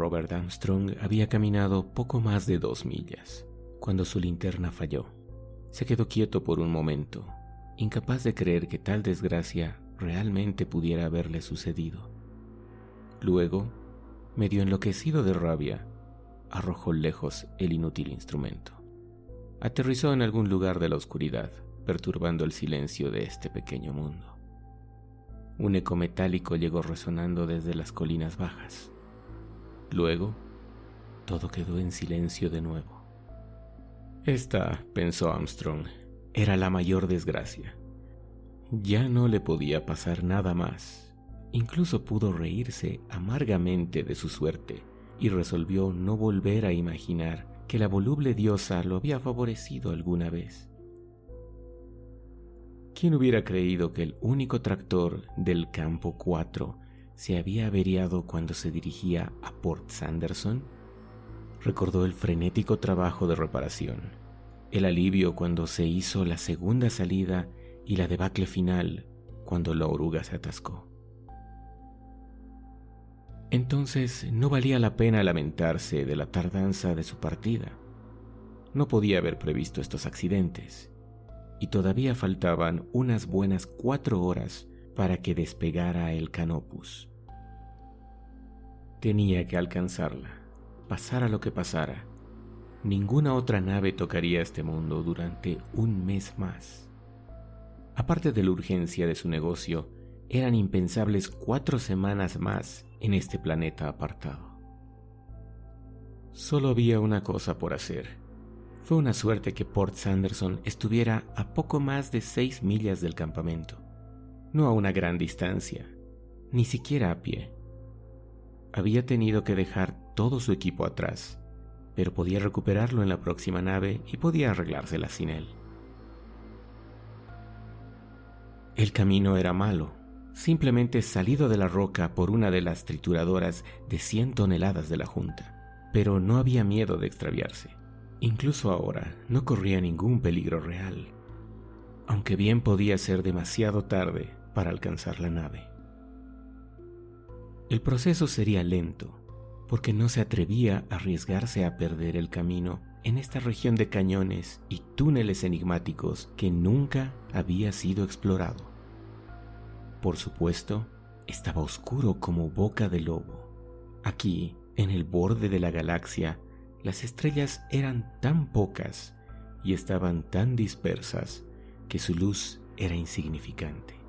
Robert Armstrong había caminado poco más de dos millas cuando su linterna falló. Se quedó quieto por un momento, incapaz de creer que tal desgracia realmente pudiera haberle sucedido. Luego, medio enloquecido de rabia, arrojó lejos el inútil instrumento. Aterrizó en algún lugar de la oscuridad, perturbando el silencio de este pequeño mundo. Un eco metálico llegó resonando desde las colinas bajas. Luego, todo quedó en silencio de nuevo. Esta, pensó Armstrong, era la mayor desgracia. Ya no le podía pasar nada más. Incluso pudo reírse amargamente de su suerte y resolvió no volver a imaginar que la voluble diosa lo había favorecido alguna vez. ¿Quién hubiera creído que el único tractor del campo 4 se había averiado cuando se dirigía a Port Sanderson? Recordó el frenético trabajo de reparación, el alivio cuando se hizo la segunda salida y la debacle final cuando la oruga se atascó. Entonces no valía la pena lamentarse de la tardanza de su partida. No podía haber previsto estos accidentes, y todavía faltaban unas buenas cuatro horas para que despegara el Canopus. Tenía que alcanzarla, pasara lo que pasara. Ninguna otra nave tocaría este mundo durante un mes más. Aparte de la urgencia de su negocio, eran impensables cuatro semanas más en este planeta apartado. Solo había una cosa por hacer. Fue una suerte que Port Sanderson estuviera a poco más de seis millas del campamento, no a una gran distancia, ni siquiera a pie. Había tenido que dejar todo su equipo atrás, pero podía recuperarlo en la próxima nave y podía arreglársela sin él. El camino era malo, simplemente salido de la roca por una de las trituradoras de 100 toneladas de la Junta. Pero no había miedo de extraviarse. Incluso ahora no corría ningún peligro real, aunque bien podía ser demasiado tarde para alcanzar la nave. El proceso sería lento, porque no se atrevía a arriesgarse a perder el camino en esta región de cañones y túneles enigmáticos que nunca había sido explorado. Por supuesto, estaba oscuro como boca de lobo. Aquí, en el borde de la galaxia, las estrellas eran tan pocas y estaban tan dispersas que su luz era insignificante.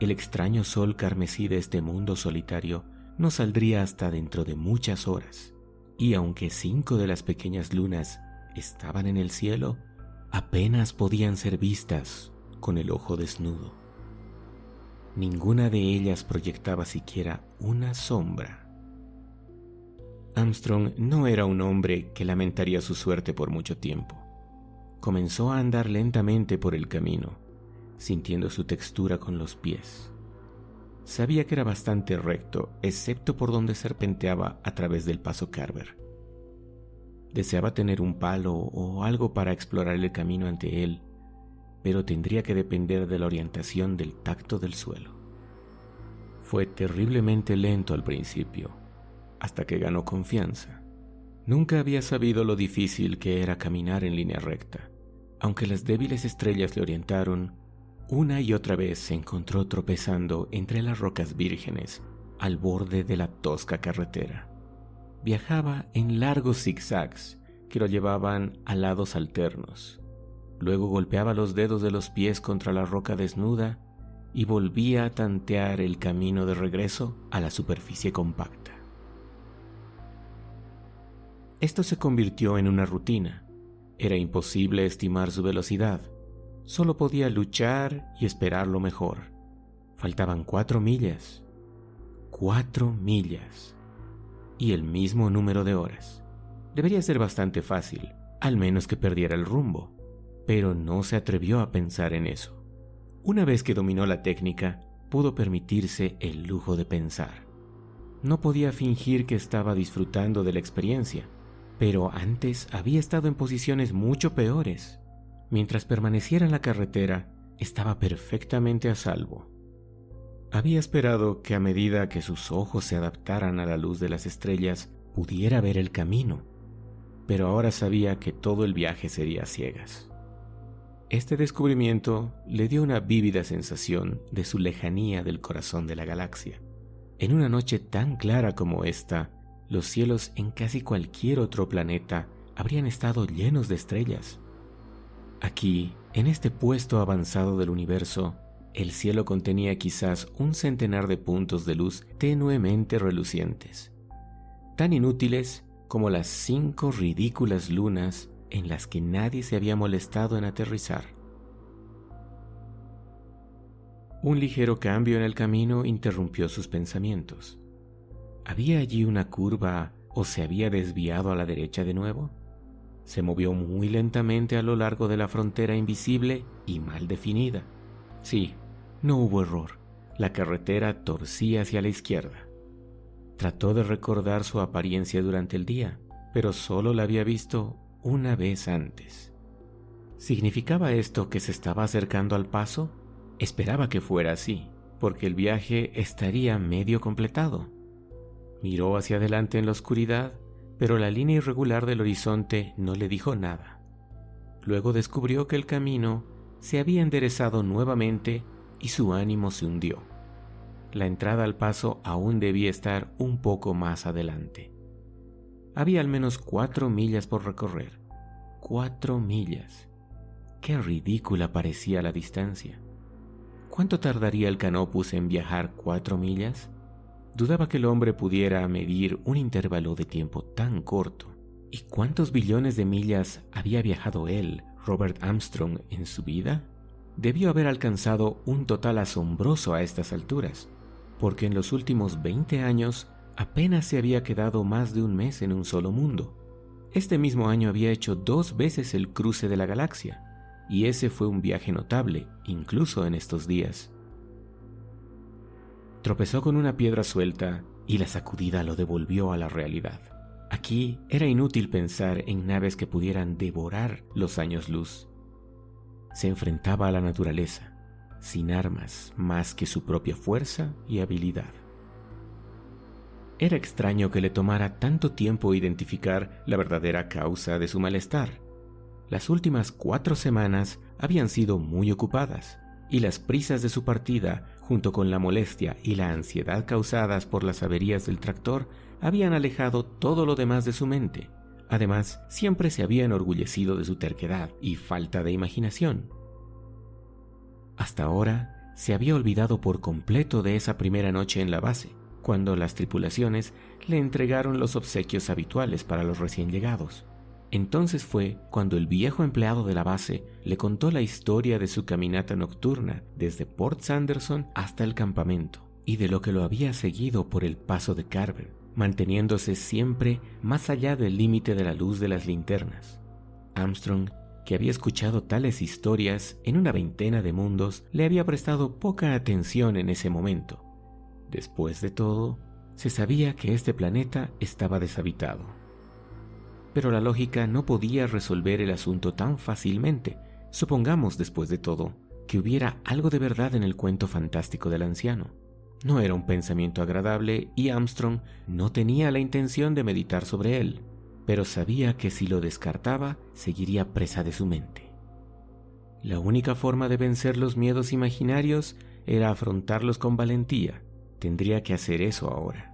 El extraño sol carmesí de este mundo solitario no saldría hasta dentro de muchas horas, y aunque cinco de las pequeñas lunas estaban en el cielo, apenas podían ser vistas con el ojo desnudo. Ninguna de ellas proyectaba siquiera una sombra. Armstrong no era un hombre que lamentaría su suerte por mucho tiempo. Comenzó a andar lentamente por el camino, sintiendo su textura con los pies. Sabía que era bastante recto, excepto por donde serpenteaba a través del paso Carver. Deseaba tener un palo o algo para explorar el camino ante él, pero tendría que depender de la orientación del tacto del suelo. Fue terriblemente lento al principio, hasta que ganó confianza. Nunca había sabido lo difícil que era caminar en línea recta. Aunque las débiles estrellas le orientaron, una y otra vez se encontró tropezando entre las rocas vírgenes al borde de la tosca carretera. Viajaba en largos zigzags que lo llevaban a lados alternos, Luego golpeaba los dedos de los pies contra la roca desnuda y volvía a tantear el camino de regreso a la superficie compacta. Esto se convirtió en una rutina. Era imposible estimar su velocidad. Solo podía luchar y esperar lo mejor. Faltaban cuatro millas. Cuatro millas. Y el mismo número de horas. Debería ser bastante fácil, al menos que perdiera el rumbo pero no se atrevió a pensar en eso. Una vez que dominó la técnica, pudo permitirse el lujo de pensar. No podía fingir que estaba disfrutando de la experiencia, pero antes había estado en posiciones mucho peores. Mientras permaneciera en la carretera, estaba perfectamente a salvo. Había esperado que a medida que sus ojos se adaptaran a la luz de las estrellas, pudiera ver el camino, pero ahora sabía que todo el viaje sería a ciegas. Este descubrimiento le dio una vívida sensación de su lejanía del corazón de la galaxia. En una noche tan clara como esta, los cielos en casi cualquier otro planeta habrían estado llenos de estrellas. Aquí, en este puesto avanzado del universo, el cielo contenía quizás un centenar de puntos de luz tenuemente relucientes, tan inútiles como las cinco ridículas lunas en las que nadie se había molestado en aterrizar. Un ligero cambio en el camino interrumpió sus pensamientos. ¿Había allí una curva o se había desviado a la derecha de nuevo? Se movió muy lentamente a lo largo de la frontera invisible y mal definida. Sí, no hubo error. La carretera torcía hacia la izquierda. Trató de recordar su apariencia durante el día, pero solo la había visto una vez antes. ¿Significaba esto que se estaba acercando al paso? Esperaba que fuera así, porque el viaje estaría medio completado. Miró hacia adelante en la oscuridad, pero la línea irregular del horizonte no le dijo nada. Luego descubrió que el camino se había enderezado nuevamente y su ánimo se hundió. La entrada al paso aún debía estar un poco más adelante. Había al menos cuatro millas por recorrer. Cuatro millas. Qué ridícula parecía la distancia. ¿Cuánto tardaría el canopus en viajar cuatro millas? Dudaba que el hombre pudiera medir un intervalo de tiempo tan corto. ¿Y cuántos billones de millas había viajado él, Robert Armstrong, en su vida? debió haber alcanzado un total asombroso a estas alturas, porque en los últimos 20 años apenas se había quedado más de un mes en un solo mundo. Este mismo año había hecho dos veces el cruce de la galaxia, y ese fue un viaje notable, incluso en estos días. Tropezó con una piedra suelta y la sacudida lo devolvió a la realidad. Aquí era inútil pensar en naves que pudieran devorar los años luz se enfrentaba a la naturaleza, sin armas más que su propia fuerza y habilidad. Era extraño que le tomara tanto tiempo identificar la verdadera causa de su malestar. Las últimas cuatro semanas habían sido muy ocupadas, y las prisas de su partida, junto con la molestia y la ansiedad causadas por las averías del tractor, habían alejado todo lo demás de su mente. Además, siempre se había enorgullecido de su terquedad y falta de imaginación. Hasta ahora, se había olvidado por completo de esa primera noche en la base, cuando las tripulaciones le entregaron los obsequios habituales para los recién llegados. Entonces fue cuando el viejo empleado de la base le contó la historia de su caminata nocturna desde Port Sanderson hasta el campamento y de lo que lo había seguido por el paso de Carver, manteniéndose siempre más allá del límite de la luz de las linternas. Armstrong, que había escuchado tales historias en una veintena de mundos, le había prestado poca atención en ese momento. Después de todo, se sabía que este planeta estaba deshabitado. Pero la lógica no podía resolver el asunto tan fácilmente. Supongamos, después de todo, que hubiera algo de verdad en el cuento fantástico del anciano. No era un pensamiento agradable y Armstrong no tenía la intención de meditar sobre él, pero sabía que si lo descartaba, seguiría presa de su mente. La única forma de vencer los miedos imaginarios era afrontarlos con valentía. Tendría que hacer eso ahora.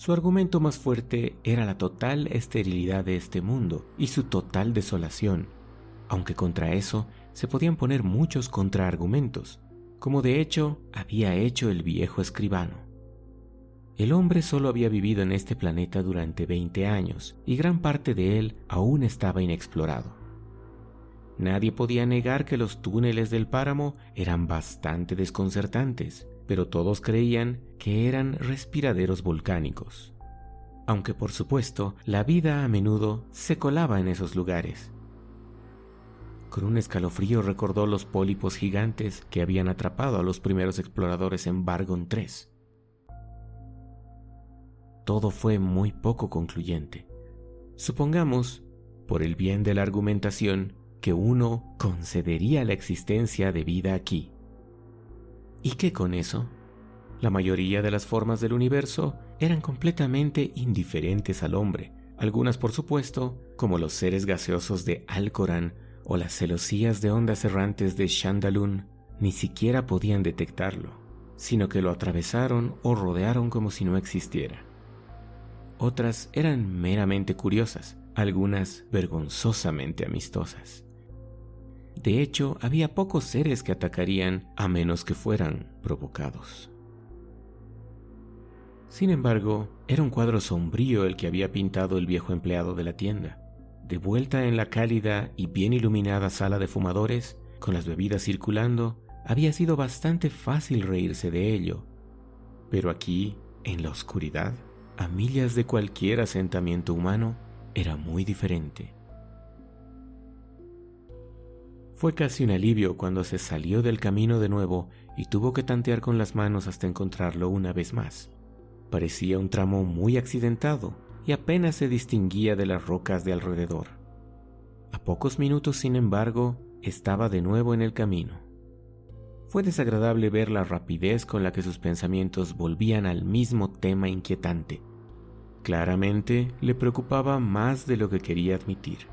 Su argumento más fuerte era la total esterilidad de este mundo y su total desolación, aunque contra eso se podían poner muchos contraargumentos, como de hecho había hecho el viejo escribano. El hombre solo había vivido en este planeta durante 20 años y gran parte de él aún estaba inexplorado. Nadie podía negar que los túneles del páramo eran bastante desconcertantes, pero todos creían que eran respiraderos volcánicos. Aunque por supuesto la vida a menudo se colaba en esos lugares con un escalofrío recordó los pólipos gigantes que habían atrapado a los primeros exploradores en Bargon 3. Todo fue muy poco concluyente. Supongamos, por el bien de la argumentación, que uno concedería la existencia de vida aquí. ¿Y qué con eso? La mayoría de las formas del universo eran completamente indiferentes al hombre, algunas por supuesto, como los seres gaseosos de Alcorán o las celosías de ondas errantes de Shandalun, ni siquiera podían detectarlo, sino que lo atravesaron o rodearon como si no existiera. Otras eran meramente curiosas, algunas vergonzosamente amistosas. De hecho, había pocos seres que atacarían a menos que fueran provocados. Sin embargo, era un cuadro sombrío el que había pintado el viejo empleado de la tienda. De vuelta en la cálida y bien iluminada sala de fumadores, con las bebidas circulando, había sido bastante fácil reírse de ello. Pero aquí, en la oscuridad, a millas de cualquier asentamiento humano, era muy diferente. Fue casi un alivio cuando se salió del camino de nuevo y tuvo que tantear con las manos hasta encontrarlo una vez más. Parecía un tramo muy accidentado y apenas se distinguía de las rocas de alrededor. A pocos minutos, sin embargo, estaba de nuevo en el camino. Fue desagradable ver la rapidez con la que sus pensamientos volvían al mismo tema inquietante. Claramente le preocupaba más de lo que quería admitir.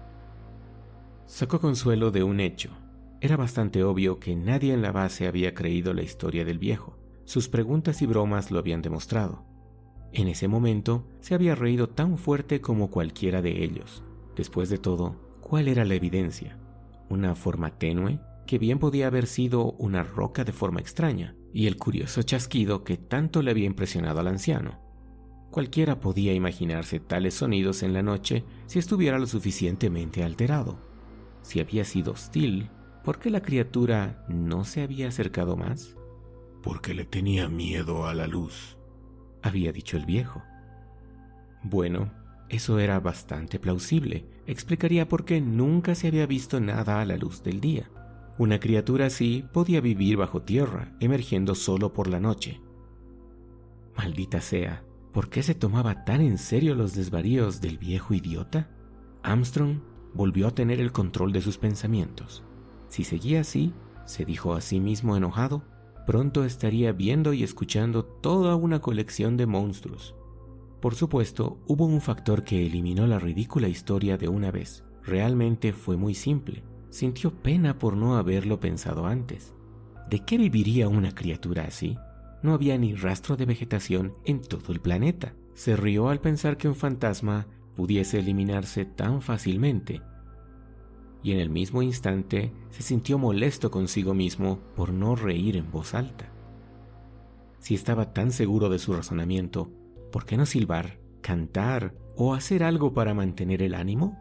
Sacó consuelo de un hecho. Era bastante obvio que nadie en la base había creído la historia del viejo. Sus preguntas y bromas lo habían demostrado. En ese momento se había reído tan fuerte como cualquiera de ellos. Después de todo, ¿cuál era la evidencia? Una forma tenue, que bien podía haber sido una roca de forma extraña, y el curioso chasquido que tanto le había impresionado al anciano. Cualquiera podía imaginarse tales sonidos en la noche si estuviera lo suficientemente alterado. Si había sido hostil, ¿por qué la criatura no se había acercado más? Porque le tenía miedo a la luz, había dicho el viejo. Bueno, eso era bastante plausible. Explicaría por qué nunca se había visto nada a la luz del día. Una criatura así podía vivir bajo tierra, emergiendo solo por la noche. Maldita sea, ¿por qué se tomaba tan en serio los desvaríos del viejo idiota? Armstrong volvió a tener el control de sus pensamientos. Si seguía así, se dijo a sí mismo enojado, pronto estaría viendo y escuchando toda una colección de monstruos. Por supuesto, hubo un factor que eliminó la ridícula historia de una vez. Realmente fue muy simple. Sintió pena por no haberlo pensado antes. ¿De qué viviría una criatura así? No había ni rastro de vegetación en todo el planeta. Se rió al pensar que un fantasma pudiese eliminarse tan fácilmente. Y en el mismo instante se sintió molesto consigo mismo por no reír en voz alta. Si estaba tan seguro de su razonamiento, ¿por qué no silbar, cantar o hacer algo para mantener el ánimo?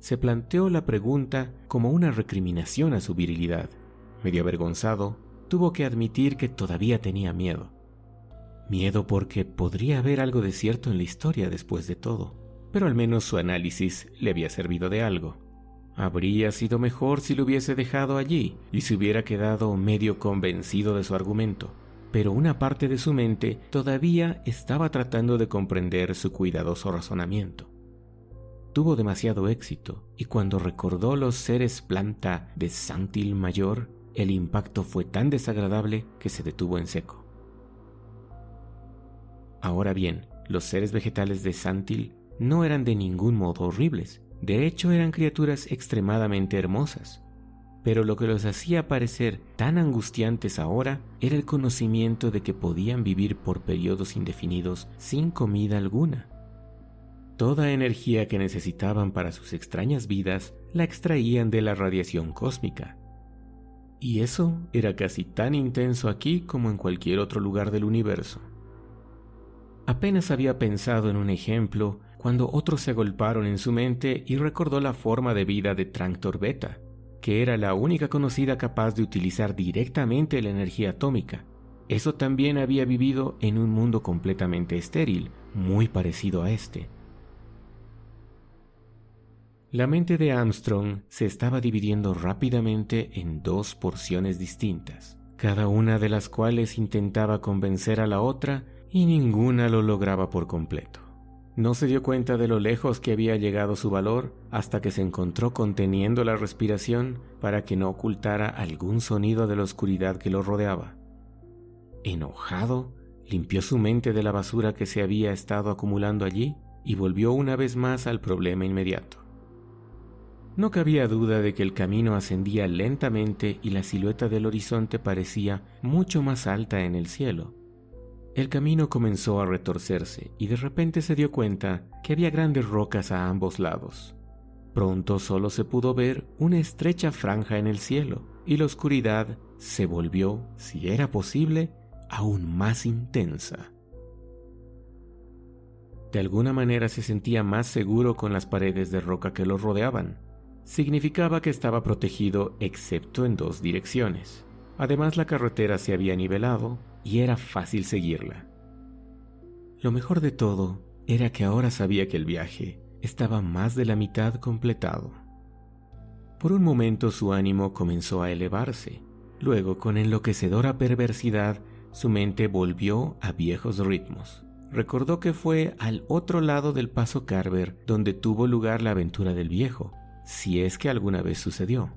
Se planteó la pregunta como una recriminación a su virilidad. Medio avergonzado, tuvo que admitir que todavía tenía miedo. Miedo porque podría haber algo de cierto en la historia después de todo, pero al menos su análisis le había servido de algo. Habría sido mejor si lo hubiese dejado allí y se hubiera quedado medio convencido de su argumento, pero una parte de su mente todavía estaba tratando de comprender su cuidadoso razonamiento. Tuvo demasiado éxito y cuando recordó los seres planta de Santil Mayor, el impacto fue tan desagradable que se detuvo en seco. Ahora bien, los seres vegetales de Santil no eran de ningún modo horribles, de hecho eran criaturas extremadamente hermosas. Pero lo que los hacía parecer tan angustiantes ahora era el conocimiento de que podían vivir por periodos indefinidos sin comida alguna. Toda energía que necesitaban para sus extrañas vidas la extraían de la radiación cósmica. Y eso era casi tan intenso aquí como en cualquier otro lugar del universo. Apenas había pensado en un ejemplo cuando otros se agolparon en su mente y recordó la forma de vida de Tranctor Beta, que era la única conocida capaz de utilizar directamente la energía atómica. Eso también había vivido en un mundo completamente estéril, muy parecido a este. La mente de Armstrong se estaba dividiendo rápidamente en dos porciones distintas, cada una de las cuales intentaba convencer a la otra y ninguna lo lograba por completo. No se dio cuenta de lo lejos que había llegado su valor hasta que se encontró conteniendo la respiración para que no ocultara algún sonido de la oscuridad que lo rodeaba. Enojado, limpió su mente de la basura que se había estado acumulando allí y volvió una vez más al problema inmediato. No cabía duda de que el camino ascendía lentamente y la silueta del horizonte parecía mucho más alta en el cielo. El camino comenzó a retorcerse y de repente se dio cuenta que había grandes rocas a ambos lados. Pronto solo se pudo ver una estrecha franja en el cielo y la oscuridad se volvió, si era posible, aún más intensa. De alguna manera se sentía más seguro con las paredes de roca que lo rodeaban. Significaba que estaba protegido excepto en dos direcciones. Además la carretera se había nivelado y era fácil seguirla. Lo mejor de todo era que ahora sabía que el viaje estaba más de la mitad completado. Por un momento su ánimo comenzó a elevarse. Luego, con enloquecedora perversidad, su mente volvió a viejos ritmos. Recordó que fue al otro lado del paso Carver donde tuvo lugar la aventura del viejo, si es que alguna vez sucedió.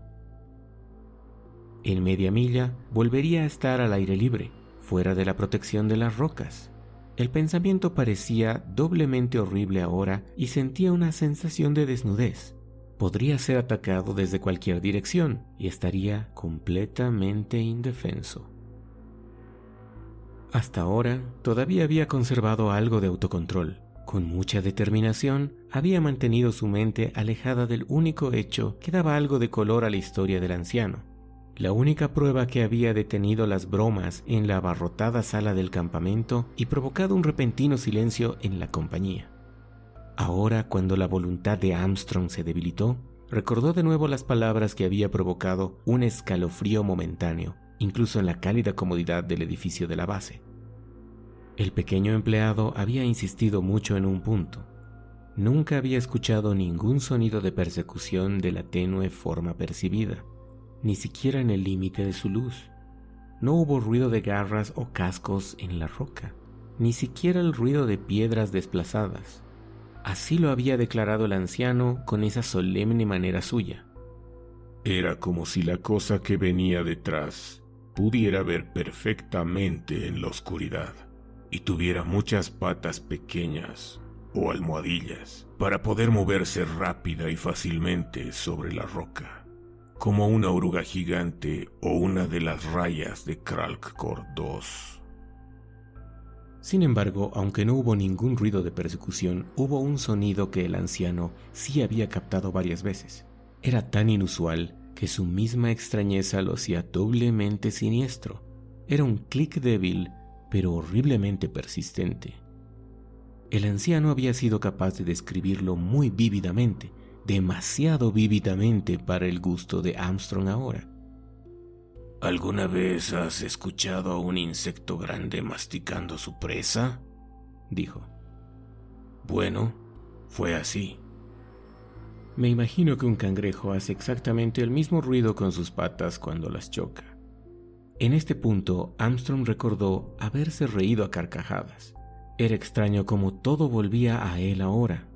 En media milla volvería a estar al aire libre, fuera de la protección de las rocas. El pensamiento parecía doblemente horrible ahora y sentía una sensación de desnudez. Podría ser atacado desde cualquier dirección y estaría completamente indefenso. Hasta ahora todavía había conservado algo de autocontrol. Con mucha determinación había mantenido su mente alejada del único hecho que daba algo de color a la historia del anciano, la única prueba que había detenido las bromas en la abarrotada sala del campamento y provocado un repentino silencio en la compañía. Ahora, cuando la voluntad de Armstrong se debilitó, recordó de nuevo las palabras que había provocado un escalofrío momentáneo, incluso en la cálida comodidad del edificio de la base. El pequeño empleado había insistido mucho en un punto. Nunca había escuchado ningún sonido de persecución de la tenue forma percibida ni siquiera en el límite de su luz. No hubo ruido de garras o cascos en la roca, ni siquiera el ruido de piedras desplazadas. Así lo había declarado el anciano con esa solemne manera suya. Era como si la cosa que venía detrás pudiera ver perfectamente en la oscuridad y tuviera muchas patas pequeñas o almohadillas para poder moverse rápida y fácilmente sobre la roca como una oruga gigante o una de las rayas de Kralkor II. Sin embargo, aunque no hubo ningún ruido de persecución, hubo un sonido que el anciano sí había captado varias veces. Era tan inusual que su misma extrañeza lo hacía doblemente siniestro. Era un clic débil, pero horriblemente persistente. El anciano había sido capaz de describirlo muy vívidamente, demasiado vívidamente para el gusto de Armstrong ahora. ¿Alguna vez has escuchado a un insecto grande masticando su presa? dijo. Bueno, fue así. Me imagino que un cangrejo hace exactamente el mismo ruido con sus patas cuando las choca. En este punto, Armstrong recordó haberse reído a carcajadas. Era extraño como todo volvía a él ahora,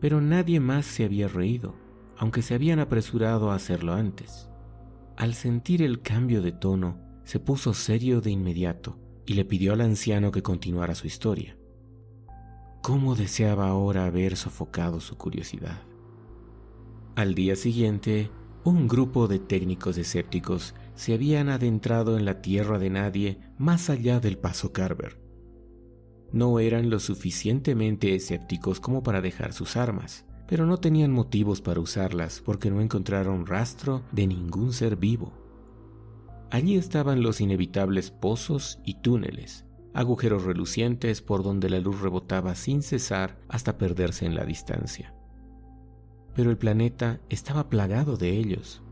pero nadie más se había reído, aunque se habían apresurado a hacerlo antes. Al sentir el cambio de tono, se puso serio de inmediato y le pidió al anciano que continuara su historia. ¿Cómo deseaba ahora haber sofocado su curiosidad? Al día siguiente, un grupo de técnicos escépticos se habían adentrado en la tierra de nadie más allá del paso Carver no eran lo suficientemente escépticos como para dejar sus armas, pero no tenían motivos para usarlas porque no encontraron rastro de ningún ser vivo. Allí estaban los inevitables pozos y túneles, agujeros relucientes por donde la luz rebotaba sin cesar hasta perderse en la distancia. Pero el planeta estaba plagado de ellos.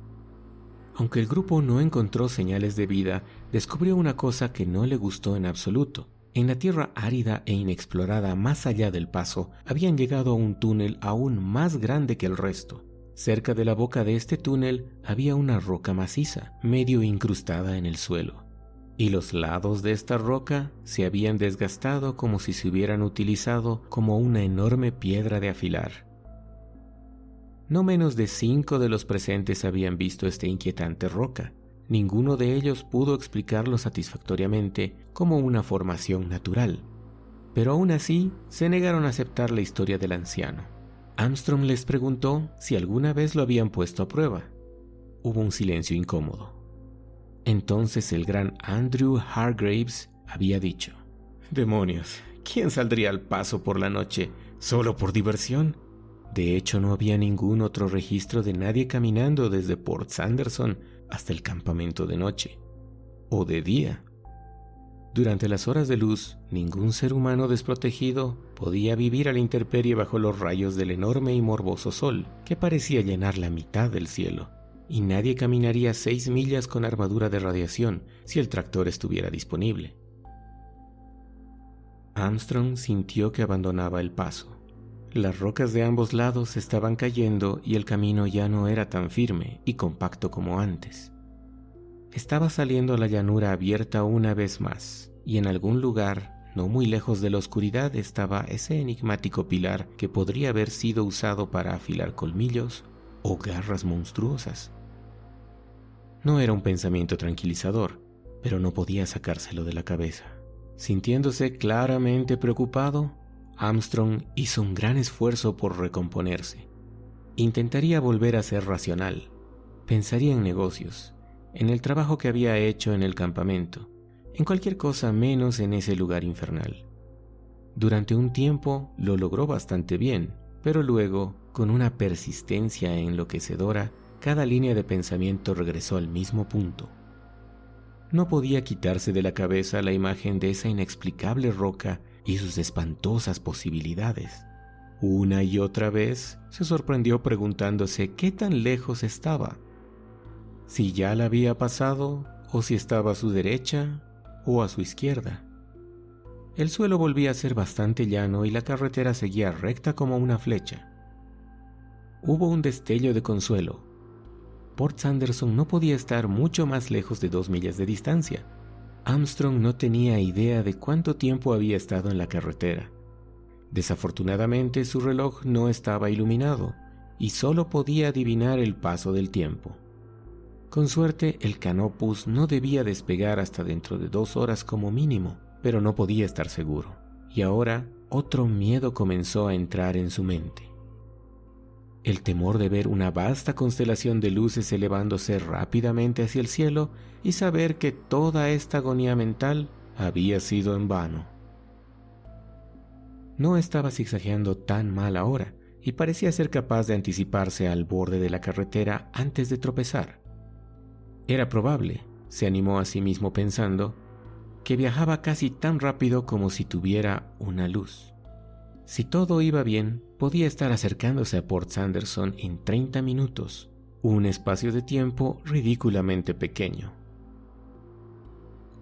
Aunque el grupo no encontró señales de vida, descubrió una cosa que no le gustó en absoluto. En la tierra árida e inexplorada más allá del paso, habían llegado a un túnel aún más grande que el resto. Cerca de la boca de este túnel había una roca maciza, medio incrustada en el suelo. y los lados de esta roca se habían desgastado como si se hubieran utilizado como una enorme piedra de afilar. No menos de cinco de los presentes habían visto esta inquietante roca. Ninguno de ellos pudo explicarlo satisfactoriamente como una formación natural, pero aún así se negaron a aceptar la historia del anciano. Armstrong les preguntó si alguna vez lo habían puesto a prueba. Hubo un silencio incómodo. Entonces el gran Andrew Hargraves había dicho, Demonios, ¿quién saldría al paso por la noche solo por diversión? De hecho, no había ningún otro registro de nadie caminando desde Port Sanderson hasta el campamento de noche, o de día. Durante las horas de luz, ningún ser humano desprotegido podía vivir a la intemperie bajo los rayos del enorme y morboso sol que parecía llenar la mitad del cielo y nadie caminaría seis millas con armadura de radiación si el tractor estuviera disponible. Armstrong sintió que abandonaba el paso. Las rocas de ambos lados estaban cayendo y el camino ya no era tan firme y compacto como antes. Estaba saliendo a la llanura abierta una vez más, y en algún lugar, no muy lejos de la oscuridad, estaba ese enigmático pilar que podría haber sido usado para afilar colmillos o garras monstruosas. No era un pensamiento tranquilizador, pero no podía sacárselo de la cabeza. Sintiéndose claramente preocupado, Armstrong hizo un gran esfuerzo por recomponerse. Intentaría volver a ser racional. Pensaría en negocios, en el trabajo que había hecho en el campamento, en cualquier cosa menos en ese lugar infernal. Durante un tiempo lo logró bastante bien, pero luego, con una persistencia enloquecedora, cada línea de pensamiento regresó al mismo punto. No podía quitarse de la cabeza la imagen de esa inexplicable roca y sus espantosas posibilidades. Una y otra vez se sorprendió preguntándose qué tan lejos estaba, si ya la había pasado o si estaba a su derecha o a su izquierda. El suelo volvía a ser bastante llano y la carretera seguía recta como una flecha. Hubo un destello de consuelo Port Sanderson no podía estar mucho más lejos de dos millas de distancia. Armstrong no tenía idea de cuánto tiempo había estado en la carretera. Desafortunadamente su reloj no estaba iluminado y solo podía adivinar el paso del tiempo. Con suerte el Canopus no debía despegar hasta dentro de dos horas como mínimo, pero no podía estar seguro. Y ahora otro miedo comenzó a entrar en su mente el temor de ver una vasta constelación de luces elevándose rápidamente hacia el cielo y saber que toda esta agonía mental había sido en vano. No estaba zigzagueando tan mal ahora y parecía ser capaz de anticiparse al borde de la carretera antes de tropezar. Era probable, se animó a sí mismo pensando, que viajaba casi tan rápido como si tuviera una luz. Si todo iba bien, podía estar acercándose a Port Sanderson en 30 minutos, un espacio de tiempo ridículamente pequeño.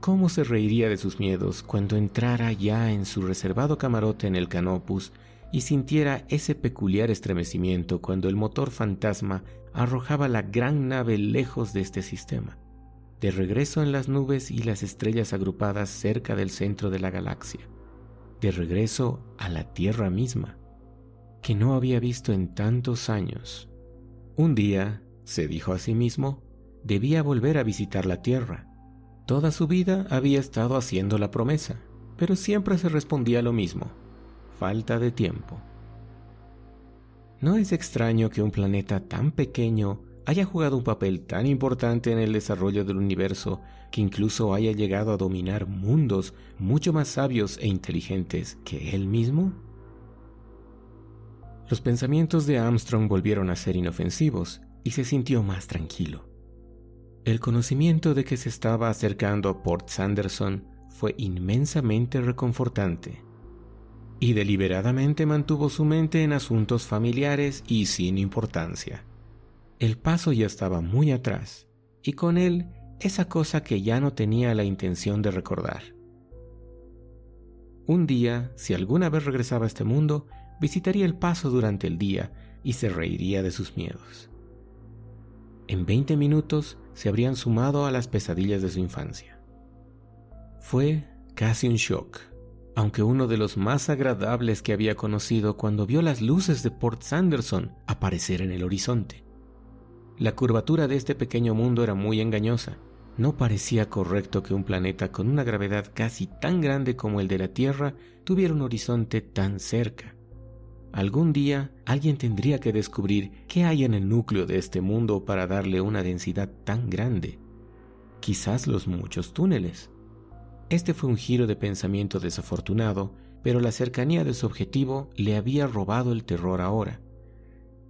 ¿Cómo se reiría de sus miedos cuando entrara ya en su reservado camarote en el Canopus y sintiera ese peculiar estremecimiento cuando el motor fantasma arrojaba la gran nave lejos de este sistema, de regreso en las nubes y las estrellas agrupadas cerca del centro de la galaxia? De regreso a la tierra misma, que no había visto en tantos años. Un día, se dijo a sí mismo, debía volver a visitar la tierra. Toda su vida había estado haciendo la promesa, pero siempre se respondía lo mismo, falta de tiempo. No es extraño que un planeta tan pequeño haya jugado un papel tan importante en el desarrollo del universo que incluso haya llegado a dominar mundos mucho más sabios e inteligentes que él mismo? Los pensamientos de Armstrong volvieron a ser inofensivos y se sintió más tranquilo. El conocimiento de que se estaba acercando a Port Sanderson fue inmensamente reconfortante y deliberadamente mantuvo su mente en asuntos familiares y sin importancia. El paso ya estaba muy atrás, y con él esa cosa que ya no tenía la intención de recordar. Un día, si alguna vez regresaba a este mundo, visitaría el paso durante el día y se reiría de sus miedos. En 20 minutos se habrían sumado a las pesadillas de su infancia. Fue casi un shock, aunque uno de los más agradables que había conocido cuando vio las luces de Port Sanderson aparecer en el horizonte. La curvatura de este pequeño mundo era muy engañosa. No parecía correcto que un planeta con una gravedad casi tan grande como el de la Tierra tuviera un horizonte tan cerca. Algún día alguien tendría que descubrir qué hay en el núcleo de este mundo para darle una densidad tan grande. Quizás los muchos túneles. Este fue un giro de pensamiento desafortunado, pero la cercanía de su objetivo le había robado el terror ahora.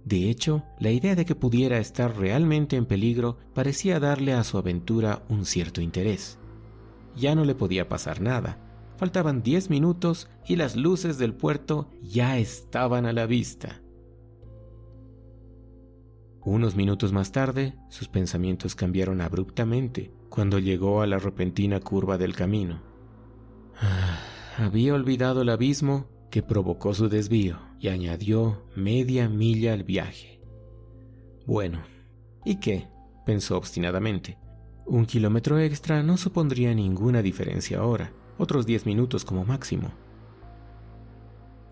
De hecho, la idea de que pudiera estar realmente en peligro parecía darle a su aventura un cierto interés. Ya no le podía pasar nada. Faltaban diez minutos y las luces del puerto ya estaban a la vista. Unos minutos más tarde, sus pensamientos cambiaron abruptamente cuando llegó a la repentina curva del camino. Ah, había olvidado el abismo que provocó su desvío y añadió media milla al viaje. Bueno, ¿y qué? pensó obstinadamente. Un kilómetro extra no supondría ninguna diferencia ahora, otros diez minutos como máximo.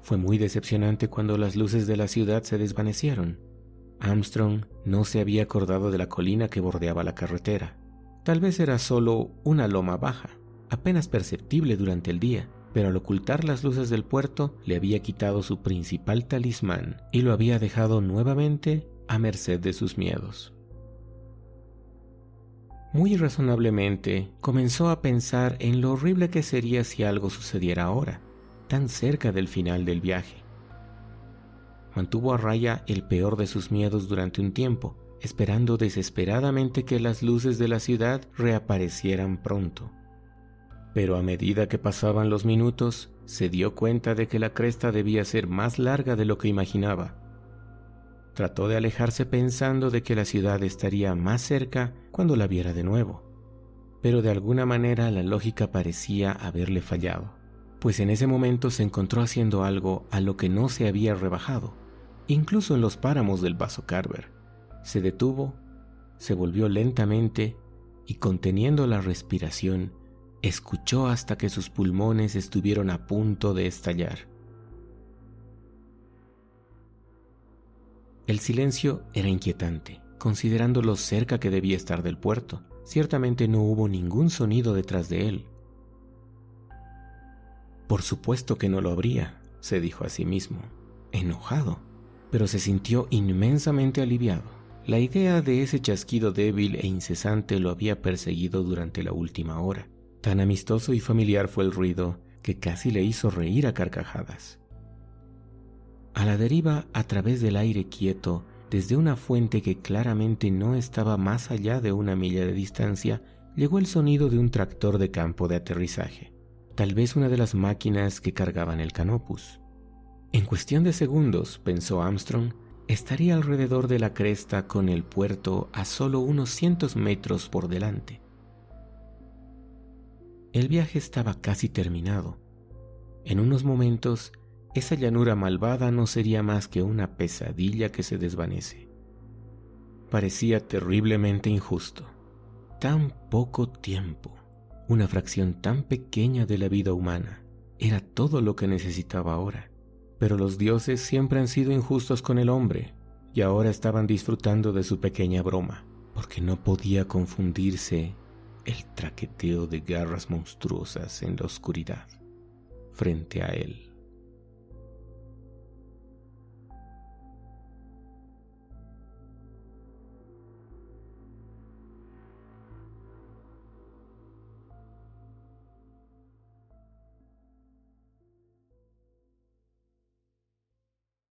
Fue muy decepcionante cuando las luces de la ciudad se desvanecieron. Armstrong no se había acordado de la colina que bordeaba la carretera. Tal vez era solo una loma baja, apenas perceptible durante el día, pero al ocultar las luces del puerto le había quitado su principal talismán y lo había dejado nuevamente a merced de sus miedos. Muy razonablemente comenzó a pensar en lo horrible que sería si algo sucediera ahora, tan cerca del final del viaje. Mantuvo a raya el peor de sus miedos durante un tiempo, esperando desesperadamente que las luces de la ciudad reaparecieran pronto pero a medida que pasaban los minutos, se dio cuenta de que la cresta debía ser más larga de lo que imaginaba. Trató de alejarse pensando de que la ciudad estaría más cerca cuando la viera de nuevo, pero de alguna manera la lógica parecía haberle fallado, pues en ese momento se encontró haciendo algo a lo que no se había rebajado, incluso en los páramos del vaso Carver. Se detuvo, se volvió lentamente y conteniendo la respiración, escuchó hasta que sus pulmones estuvieron a punto de estallar. El silencio era inquietante, considerando lo cerca que debía estar del puerto. Ciertamente no hubo ningún sonido detrás de él. Por supuesto que no lo habría, se dijo a sí mismo, enojado, pero se sintió inmensamente aliviado. La idea de ese chasquido débil e incesante lo había perseguido durante la última hora. Tan amistoso y familiar fue el ruido que casi le hizo reír a carcajadas. A la deriva, a través del aire quieto, desde una fuente que claramente no estaba más allá de una milla de distancia, llegó el sonido de un tractor de campo de aterrizaje, tal vez una de las máquinas que cargaban el canopus. En cuestión de segundos, pensó Armstrong, estaría alrededor de la cresta con el puerto a solo unos cientos metros por delante. El viaje estaba casi terminado. En unos momentos, esa llanura malvada no sería más que una pesadilla que se desvanece. Parecía terriblemente injusto. Tan poco tiempo, una fracción tan pequeña de la vida humana, era todo lo que necesitaba ahora. Pero los dioses siempre han sido injustos con el hombre, y ahora estaban disfrutando de su pequeña broma, porque no podía confundirse el traqueteo de garras monstruosas en la oscuridad frente a él.